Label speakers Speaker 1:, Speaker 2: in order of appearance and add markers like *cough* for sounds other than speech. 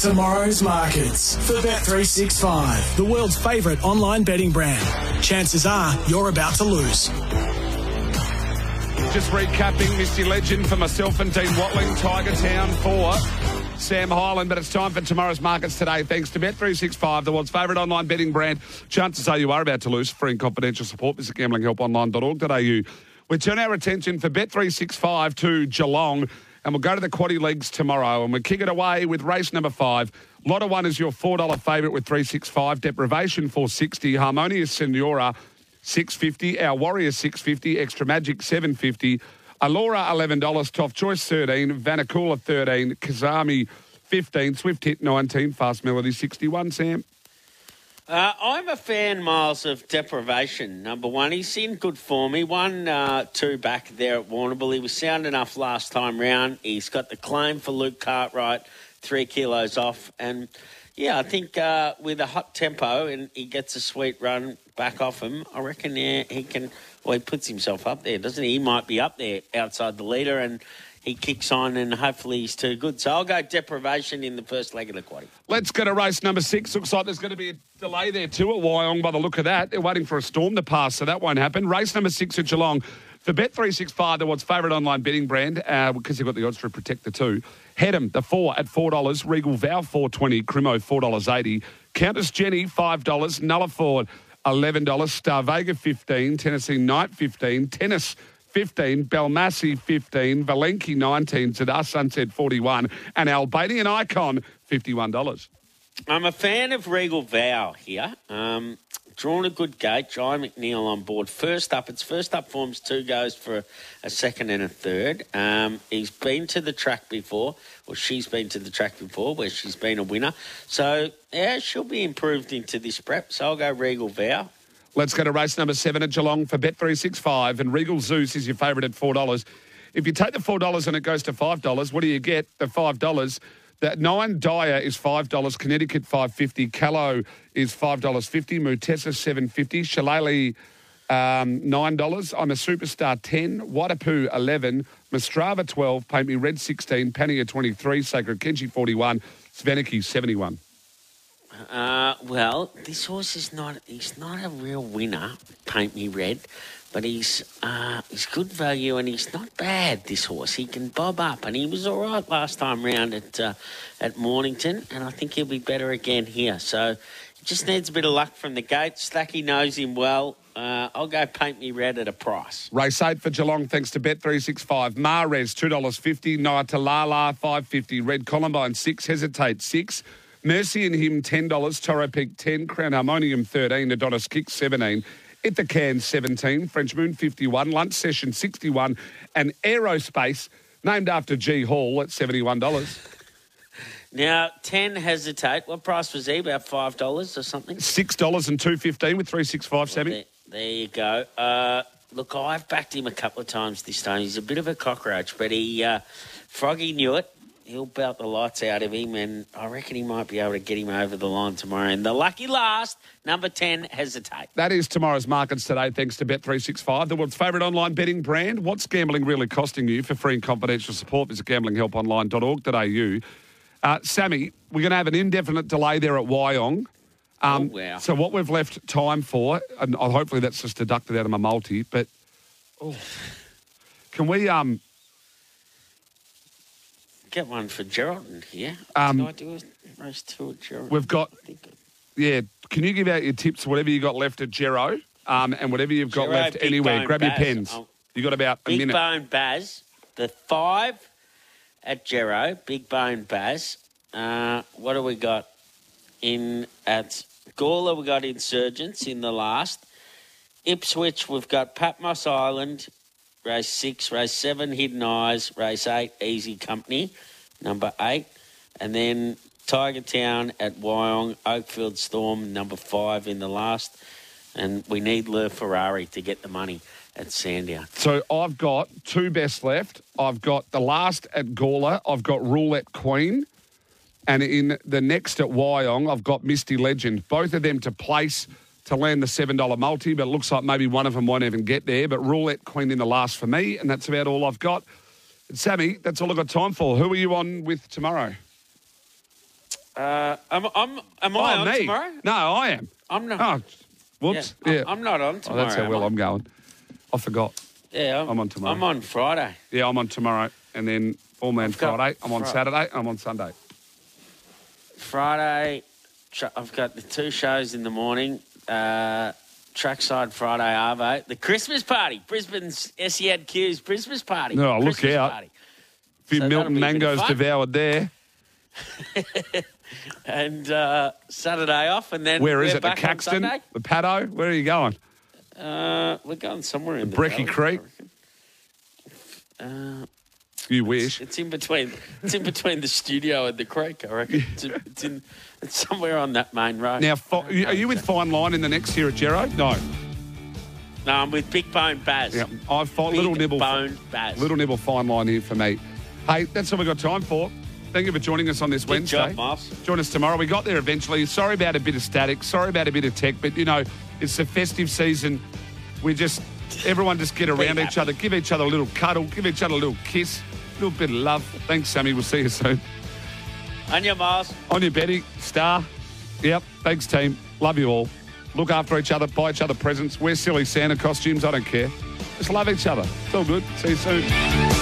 Speaker 1: Tomorrow's markets for Bet365, the world's favourite online betting brand. Chances are you're about to lose.
Speaker 2: Just recapping Misty Legend for myself and Dean Watling, Tiger Town for Sam Hyland. But it's time for tomorrow's markets today. Thanks to Bet365, the world's favourite online betting brand. Chances are you are about to lose. Free and confidential support. Visit gamblinghelponline.org.au. We turn our attention for Bet365 to Geelong. And we'll go to the quaddy legs tomorrow. And we kick it away with race number five. Lotto one is your $4 favourite with 365. Deprivation 460. Harmonious Senora 650. Our Warrior 650. Extra Magic 750. Alora $11. Top Choice 13. Vanakula 13. Kazami 15. Swift Hit 19. Fast Melody 61. Sam.
Speaker 3: Uh, I'm a fan, Miles, of Deprivation. Number one, he's in good form. He won uh, two back there at Warrnambool. He was sound enough last time round. He's got the claim for Luke Cartwright, three kilos off. And yeah, I think uh, with a hot tempo and he gets a sweet run back off him, I reckon yeah, he can. Well, he puts himself up there, doesn't he? He might be up there outside the leader and he kicks on and hopefully he's too good. So I'll go deprivation in the first leg of the quaddy.
Speaker 2: Let's go to race number six. Looks like there's going to be a delay there too at Wyong by the look of that. They're waiting for a storm to pass, so that won't happen. Race number six at Geelong. For Bet365, the world's favourite online betting brand, uh, because you've got the odds for Protect the Two. Headham, the four at $4. Regal Vow, four twenty. Crimo, $4.80. Countess Jenny, $5. Nullaford, $11. Star Vega, 15 Tennessee Knight, 15 Tennis, 15, Belmassi 15, Valenki 19, Zadar Sunset 41, and Albanian Icon $51.
Speaker 3: I'm a fan of Regal Vow here. Um, drawn a good gate. Jye McNeil on board. First up, its first up forms two goes for a second and a third. Um, he's been to the track before, or she's been to the track before, where she's been a winner. So yeah, she'll be improved into this prep. So I'll go Regal Vow.
Speaker 2: Let's go to race number seven at Geelong for Bet365, and Regal Zeus is your favourite at $4. If you take the $4 and it goes to $5, what do you get? The $5. That nine Dyer is five dollars. Connecticut five fifty. Callow is five dollars fifty. Mutessa seven fifty. Shillelagh um, nine dollars. I'm a superstar ten. Watapu eleven. Mastrava twelve. Paint me red sixteen. Pania twenty three. Sacred Kenji forty one. Sveniki seventy one.
Speaker 3: Uh, well, this horse is not. He's not a real winner. Paint me red, but he's uh, he's good value and he's not bad. This horse, he can bob up, and he was all right last time round at uh, at Mornington, and I think he'll be better again here. So, he just needs a bit of luck from the gate. Stacky knows him well. Uh, I'll go paint me red at a price.
Speaker 2: Race eight for Geelong, thanks to Bet365. Mares, $2.50. Niatalala, five fifty. Red Columbine, 6 Hesitate, 6 Mercy and Him, $10. Toro Peak, 10 Crown Harmonium, 13 Adonis Kick, 17 At the Can, 17 French Moon, 51 Lunch Session, 61 and Aerospace, named after G Hall, at $71. *laughs*
Speaker 3: Now, 10 hesitate. What price was he? About $5 or something?
Speaker 2: $6 and 215 with 365, Sammy.
Speaker 3: There, there you go. Uh, look, I've backed him a couple of times this time. He's a bit of a cockroach, but he, uh, Froggy knew it. He'll belt the lights out of him, and I reckon he might be able to get him over the line tomorrow. And the lucky last, number 10, hesitate.
Speaker 2: That is tomorrow's markets today, thanks to Bet365, the world's favourite online betting brand. What's gambling really costing you? For free and confidential support, visit gamblinghelponline.org.au. Uh, Sammy, we're going to have an indefinite delay there at Wyong. Um,
Speaker 3: Oh, wow.
Speaker 2: So what we've left time for, and uh, hopefully that's just deducted out of my multi, but oh, can we um,
Speaker 3: Get one for Geraldton here.
Speaker 2: Um,
Speaker 3: Can I do a race two at Geraldton?
Speaker 2: we've got, yeah, can you give out your tips, whatever you got left at Gero, um, and whatever you've got
Speaker 3: Gero,
Speaker 2: left
Speaker 3: Big
Speaker 2: anywhere,
Speaker 3: Bone
Speaker 2: grab your
Speaker 3: Baz.
Speaker 2: pens.
Speaker 3: Oh.
Speaker 2: you got about a minute.
Speaker 3: Big
Speaker 2: minute.
Speaker 3: Bone Baz, the five at Gero, Big Bone Baz. Uh, what do we got in at Gawler? We got Insurgents in the last. Ipswich, we've got Patmos Island, race six, race seven, Hidden Eyes, race eight, Easy Company, number eight, and then Tiger Town at Wyong, Oakfield Storm, number five in the last, and we need Le Ferrari to get the money at Sandown.
Speaker 2: So I've got two best left. I've got the last at Gawler. I've got Roulette Queen. And in the next at Wyong, I've got Misty Legend. Both of them to place to land the $7 multi, but it looks like maybe one of them won't even get there. But Roulette Queen in the last for me, and that's about all I've got. Sammy, that's all I've got time for. Who are you on with tomorrow?
Speaker 3: Uh, am, I'm, am
Speaker 2: Oh,
Speaker 3: I on
Speaker 2: me?
Speaker 3: tomorrow?
Speaker 2: No, I am.
Speaker 3: I'm not.
Speaker 2: Oh, whoops.
Speaker 3: Yeah,
Speaker 2: Yeah.
Speaker 3: I'm- I'm not on
Speaker 2: Oh,
Speaker 3: tomorrow.
Speaker 2: that's how well
Speaker 3: am I?
Speaker 2: I'm going. I forgot.
Speaker 3: Yeah, I'm,
Speaker 2: I'm on tomorrow.
Speaker 3: I'm on Friday.
Speaker 2: Yeah, I'm on tomorrow. And then All Man
Speaker 3: I've
Speaker 2: Friday. I'm on Saturday. I'm on Sunday.
Speaker 3: Friday, I've got the two shows in the morning. Uh, Trackside Friday Arvo. The Christmas party. Brisbane's SEAD Q's Christmas party.
Speaker 2: No, look
Speaker 3: Christmas
Speaker 2: out.
Speaker 3: Party.
Speaker 2: A few
Speaker 3: So
Speaker 2: Milton
Speaker 3: be a bit of
Speaker 2: mangoes devoured there. *laughs*
Speaker 3: And uh, Saturday off, and then
Speaker 2: Where is it? The Caxton? The Paddo? Where are you going?
Speaker 3: Uh, we're going somewhere in the
Speaker 2: Creek?
Speaker 3: Uh,
Speaker 2: You wish.
Speaker 3: it's in between. It's in between the studio and the creek. I reckon. It's, in, it's in. It's somewhere on that main road.
Speaker 2: Now, fi- are you with Fine Line in the next year at Gero? No.
Speaker 3: No, I'm with Big Bone Baz.
Speaker 2: Yeah, I've fought
Speaker 3: Big
Speaker 2: little nibble.
Speaker 3: Bone Baz.
Speaker 2: Little nibble fine line here for me. Hey, that's all we've got time for. Thank you for joining us on this
Speaker 3: Good
Speaker 2: Wednesday.
Speaker 3: job.
Speaker 2: Join us tomorrow. We got there eventually. Sorry about a bit of static. Sorry about a bit of tech, but you know, it's the festive season. We just everyone just get around each other, give each other a little cuddle, give each other a little kiss, a little bit of love. Thanks, Sammy. We'll see you soon.
Speaker 3: On your Miles.
Speaker 2: On your Betty, Star. Yep. Thanks, team. Love you all. Look after each other, buy each other presents, wear silly Santa costumes. I don't care. Just love each other. It's all good. See you soon.